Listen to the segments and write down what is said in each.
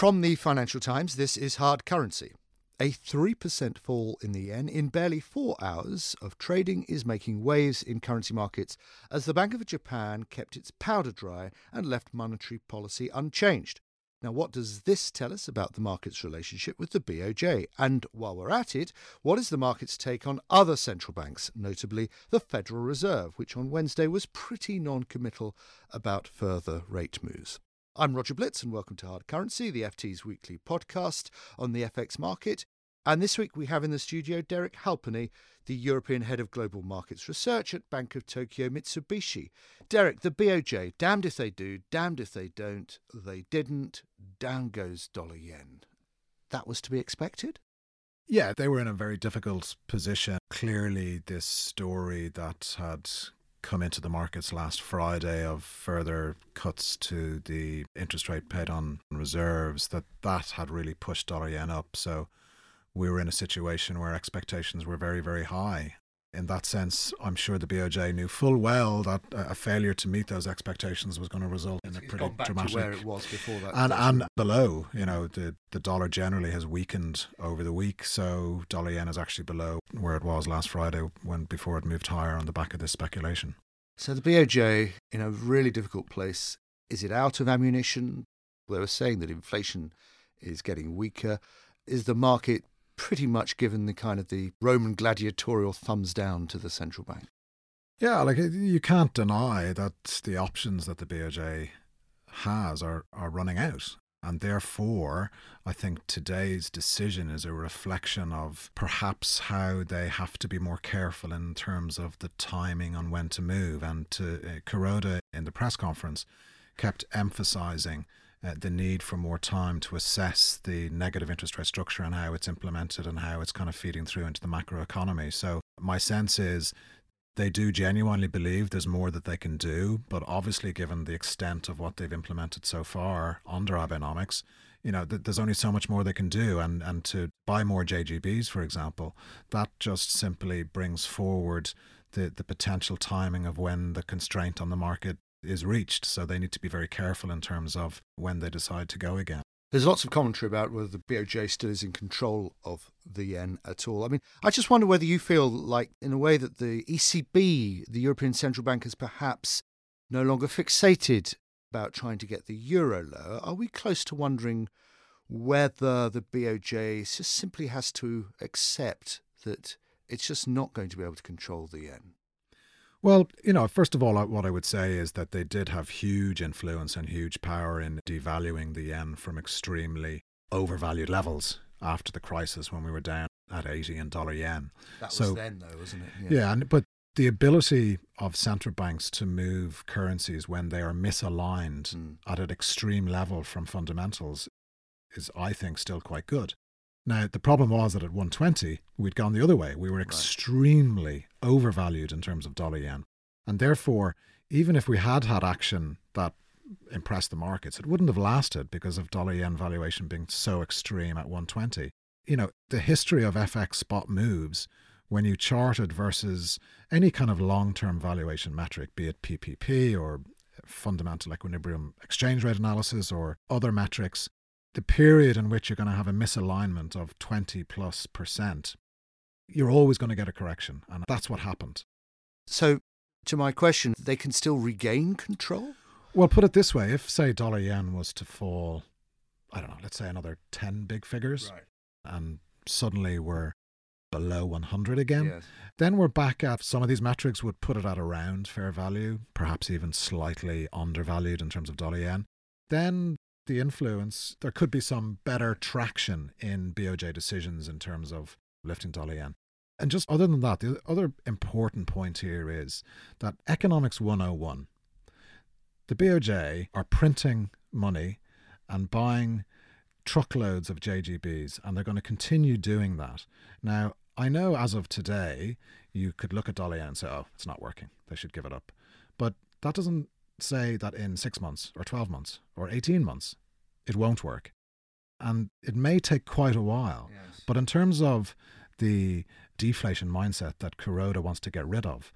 From the Financial Times, this is Hard Currency. A 3% fall in the yen in barely four hours of trading is making waves in currency markets as the Bank of Japan kept its powder dry and left monetary policy unchanged. Now, what does this tell us about the market's relationship with the BOJ? And while we're at it, what is the market's take on other central banks, notably the Federal Reserve, which on Wednesday was pretty non committal about further rate moves? I'm Roger Blitz, and welcome to Hard Currency, the FT's weekly podcast on the FX market. And this week we have in the studio Derek Halpenny, the European Head of Global Markets Research at Bank of Tokyo Mitsubishi. Derek, the BOJ, damned if they do, damned if they don't, they didn't, down goes dollar yen. That was to be expected? Yeah, they were in a very difficult position. Clearly, this story that had come into the markets last Friday of further cuts to the interest rate paid on reserves that that had really pushed dollar yen up. So we were in a situation where expectations were very very high in that sense, I'm sure the BOJ knew full well that a failure to meet those expectations was going to result in a pretty dramatic where it was before that. And and below, you know, the the dollar generally has weakened over the week, so dollar yen is actually below where it was last Friday when before it moved higher on the back of this speculation. So the BOJ in a really difficult place. Is it out of ammunition? They were saying that inflation is getting weaker. Is the market pretty much given the kind of the Roman gladiatorial thumbs down to the central bank. Yeah, like you can't deny that the options that the BOJ has are, are running out. And therefore, I think today's decision is a reflection of perhaps how they have to be more careful in terms of the timing on when to move. And to, uh, Kuroda in the press conference kept emphasizing uh, the need for more time to assess the negative interest rate structure and how it's implemented and how it's kind of feeding through into the macroeconomy. So, my sense is they do genuinely believe there's more that they can do, but obviously, given the extent of what they've implemented so far under Abenomics, you know, th- there's only so much more they can do. And, and to buy more JGBs, for example, that just simply brings forward the, the potential timing of when the constraint on the market is reached. So they need to be very careful in terms of when they decide to go again. There's lots of commentary about whether the BOJ still is in control of the yen at all. I mean, I just wonder whether you feel like, in a way, that the ECB, the European Central Bank, is perhaps no longer fixated about trying to get the euro lower. Are we close to wondering whether the BOJ just simply has to accept that it's just not going to be able to control the yen? Well, you know, first of all, what I would say is that they did have huge influence and huge power in devaluing the yen from extremely overvalued levels after the crisis when we were down at 80 in dollar yen. That so, was then, though, wasn't it? Yeah, yeah and, but the ability of central banks to move currencies when they are misaligned mm. at an extreme level from fundamentals is, I think, still quite good. Now, the problem was that at 120, we'd gone the other way. We were extremely right. overvalued in terms of dollar yen. And therefore, even if we had had action that impressed the markets, it wouldn't have lasted because of dollar yen valuation being so extreme at 120. You know, the history of FX spot moves when you charted versus any kind of long term valuation metric, be it PPP or fundamental equilibrium exchange rate analysis or other metrics, the period in which you're going to have a misalignment of 20 plus percent, you're always going to get a correction. And that's what happened. So, to my question, they can still regain control? Well, put it this way if, say, dollar yen was to fall, I don't know, let's say another 10 big figures, right. and suddenly we're below 100 again, yes. then we're back at some of these metrics would put it at around fair value, perhaps even slightly undervalued in terms of dollar yen. Then the influence, there could be some better traction in BOJ decisions in terms of lifting dollar yen. And just other than that, the other important point here is that Economics 101, the BOJ are printing money and buying truckloads of JGBs, and they're going to continue doing that. Now, I know as of today, you could look at dollar yen and say, oh, it's not working. They should give it up. But that doesn't say that in six months or 12 months or 18 months, it won't work. And it may take quite a while. Yes. But in terms of the deflation mindset that Kuroda wants to get rid of,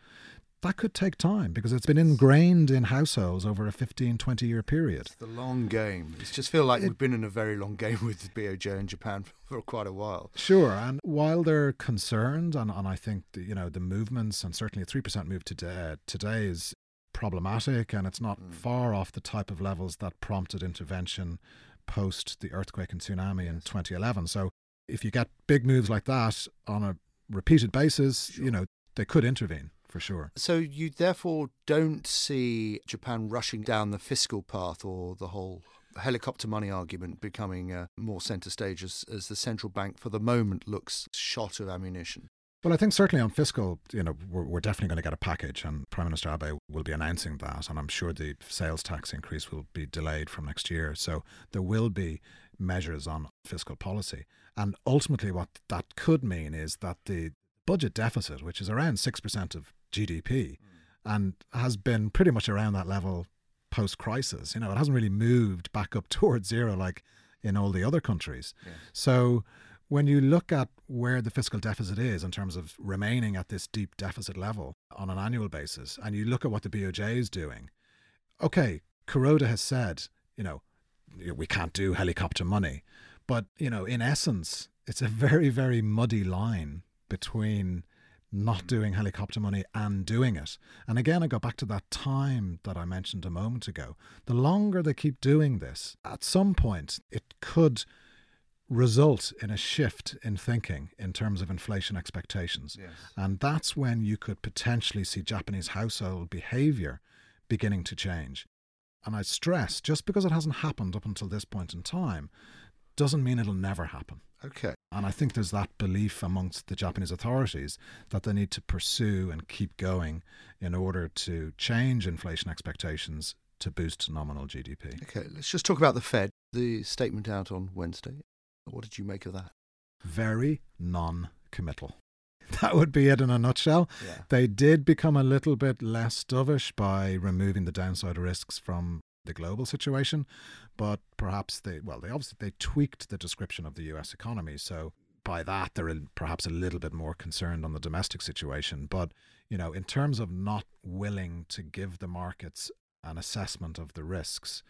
that could take time because it's been ingrained in households over a 15, 20 year period. It's the long game. It just feels like it, we've been in a very long game with the BOJ in Japan for quite a while. Sure. And while they're concerned, and, and I think, the, you know, the movements, and certainly a 3% move today, today is problematic and it's not mm. far off the type of levels that prompted intervention post the earthquake and tsunami in 2011. So if you get big moves like that on a repeated basis, sure. you know, they could intervene for sure. So you therefore don't see Japan rushing down the fiscal path or the whole helicopter money argument becoming uh, more centre stage as, as the central bank for the moment looks shot of ammunition. Well, I think certainly on fiscal, you know, we're, we're definitely going to get a package, and Prime Minister Abe will be announcing that, and I'm sure the sales tax increase will be delayed from next year. So there will be measures on fiscal policy, and ultimately, what that could mean is that the budget deficit, which is around six percent of GDP mm. and has been pretty much around that level post crisis. You know, it hasn't really moved back up towards zero like in all the other countries. Yes. So when you look at where the fiscal deficit is in terms of remaining at this deep deficit level on an annual basis, and you look at what the BOJ is doing, okay, Kuroda has said, you know, we can't do helicopter money. But, you know, in essence, it's a very, very muddy line between not doing helicopter money and doing it. And again, I go back to that time that I mentioned a moment ago. The longer they keep doing this, at some point, it could result in a shift in thinking in terms of inflation expectations. Yes. And that's when you could potentially see Japanese household behavior beginning to change. And I stress, just because it hasn't happened up until this point in time, doesn't mean it'll never happen. Okay. And I think there's that belief amongst the Japanese authorities that they need to pursue and keep going in order to change inflation expectations to boost nominal GDP. Okay, let's just talk about the Fed. The statement out on Wednesday. What did you make of that? Very non committal. That would be it in a nutshell. Yeah. They did become a little bit less dovish by removing the downside risks from the global situation, but perhaps they well they obviously they tweaked the description of the U.S. economy, so by that they're perhaps a little bit more concerned on the domestic situation. But you know, in terms of not willing to give the markets an assessment of the risks,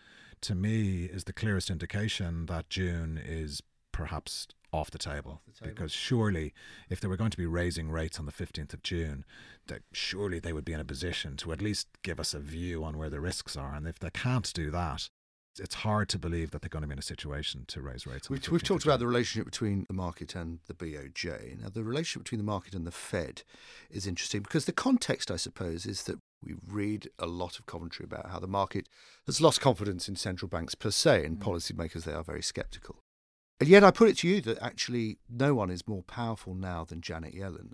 to me is the clearest indication that June is perhaps off the table, off the table. because surely if they were going to be raising rates on the 15th of June that surely they would be in a position to at least give us a view on where the risks are and if they can't do that it's hard to believe that they're going to be in a situation to raise rates. We've, we've talked about the relationship between the market and the BOJ. Now, the relationship between the market and the Fed is interesting because the context, I suppose, is that we read a lot of commentary about how the market has lost confidence in central banks per se, and mm. policymakers they are very sceptical. And yet, I put it to you that actually no one is more powerful now than Janet Yellen.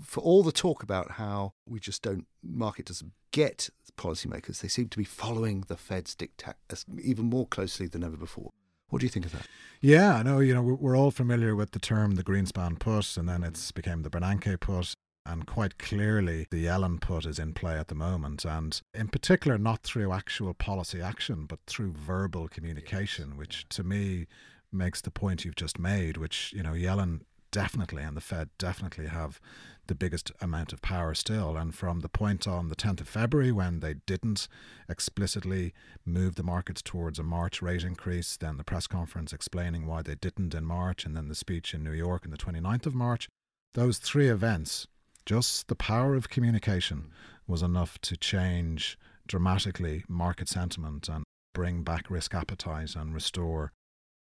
For all the talk about how we just don't, market doesn't get policymakers, they seem to be following the Fed's diktat even more closely than ever before. What do you think of that? Yeah, I know, you know, we're all familiar with the term the Greenspan put, and then it's became the Bernanke put. And quite clearly, the Yellen put is in play at the moment. And in particular, not through actual policy action, but through verbal communication, which to me makes the point you've just made, which, you know, Yellen definitely and the Fed definitely have the biggest amount of power still. And from the point on the 10th of February, when they didn't explicitly move the markets towards a March rate increase, then the press conference explaining why they didn't in March, and then the speech in New York on the 29th of March, those three events, just the power of communication was enough to change dramatically market sentiment and bring back risk appetite and restore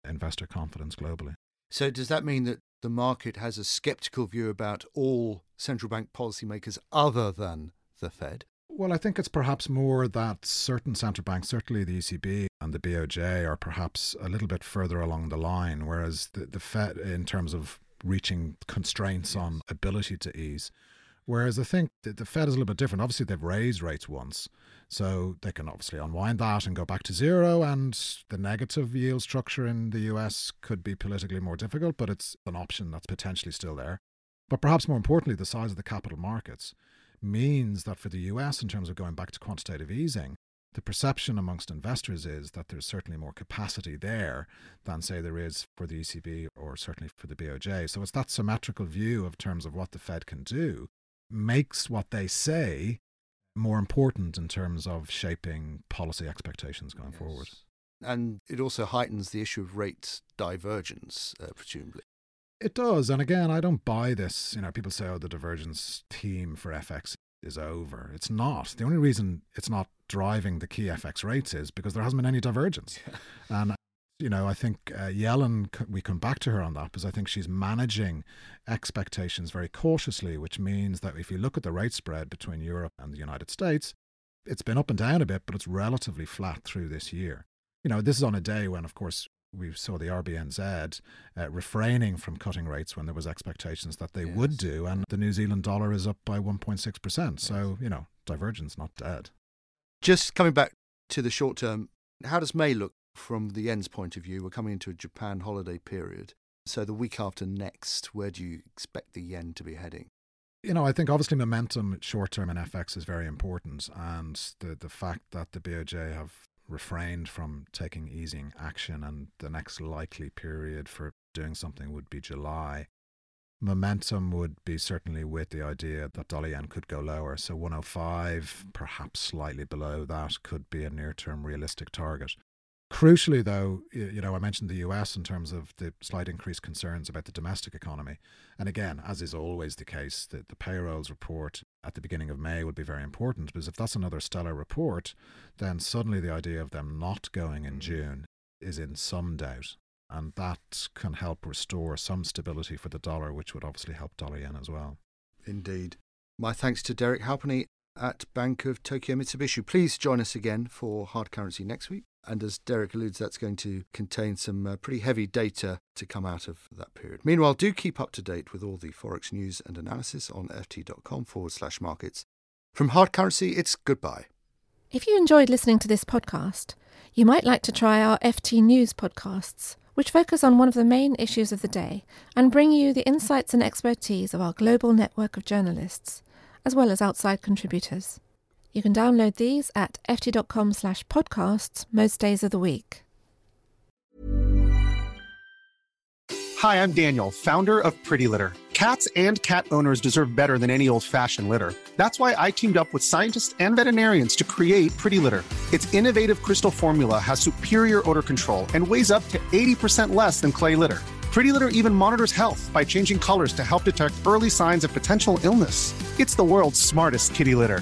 investor confidence globally. So, does that mean that the market has a skeptical view about all central bank policymakers other than the Fed? Well, I think it's perhaps more that certain central banks, certainly the ECB and the BOJ, are perhaps a little bit further along the line, whereas the, the Fed, in terms of reaching constraints on ability to ease, Whereas I think the Fed is a little bit different. Obviously, they've raised rates once, so they can obviously unwind that and go back to zero. And the negative yield structure in the US could be politically more difficult, but it's an option that's potentially still there. But perhaps more importantly, the size of the capital markets means that for the US, in terms of going back to quantitative easing, the perception amongst investors is that there's certainly more capacity there than, say, there is for the ECB or certainly for the BOJ. So it's that symmetrical view of terms of what the Fed can do makes what they say more important in terms of shaping policy expectations going yes. forward. And it also heightens the issue of rate divergence, uh, presumably. It does. And again, I don't buy this. You know, people say, oh, the divergence theme for FX is over. It's not. The only reason it's not driving the key FX rates is because there hasn't been any divergence. Yeah. And you know, I think uh, Yellen, we come back to her on that because I think she's managing expectations very cautiously, which means that if you look at the rate spread between Europe and the United States, it's been up and down a bit, but it's relatively flat through this year. You know, this is on a day when, of course, we saw the RBNZ uh, refraining from cutting rates when there was expectations that they yes. would do, and the New Zealand dollar is up by 1.6%. So, you know, divergence not dead. Just coming back to the short term, how does May look from the yen's point of view, we're coming into a Japan holiday period. So the week after next, where do you expect the yen to be heading? You know, I think obviously momentum short term in FX is very important. And the, the fact that the BOJ have refrained from taking easing action and the next likely period for doing something would be July. Momentum would be certainly with the idea that dollar yen could go lower. So 105, perhaps slightly below that, could be a near term realistic target. Crucially, though, you know, I mentioned the US in terms of the slight increased concerns about the domestic economy. And again, as is always the case, the, the payrolls report at the beginning of May would be very important because if that's another stellar report, then suddenly the idea of them not going in June is in some doubt. And that can help restore some stability for the dollar, which would obviously help dollar yen as well. Indeed. My thanks to Derek Halpenny at Bank of Tokyo Mitsubishi. Please join us again for Hard Currency next week. And as Derek alludes, that's going to contain some uh, pretty heavy data to come out of that period. Meanwhile, do keep up to date with all the Forex news and analysis on ft.com forward slash markets. From Hard Currency, it's goodbye. If you enjoyed listening to this podcast, you might like to try our FT News podcasts, which focus on one of the main issues of the day and bring you the insights and expertise of our global network of journalists, as well as outside contributors. You can download these at ft.com slash podcasts most days of the week. Hi, I'm Daniel, founder of Pretty Litter. Cats and cat owners deserve better than any old-fashioned litter. That's why I teamed up with scientists and veterinarians to create Pretty Litter. Its innovative crystal formula has superior odor control and weighs up to 80% less than clay litter. Pretty Litter even monitors health by changing colors to help detect early signs of potential illness. It's the world's smartest kitty litter.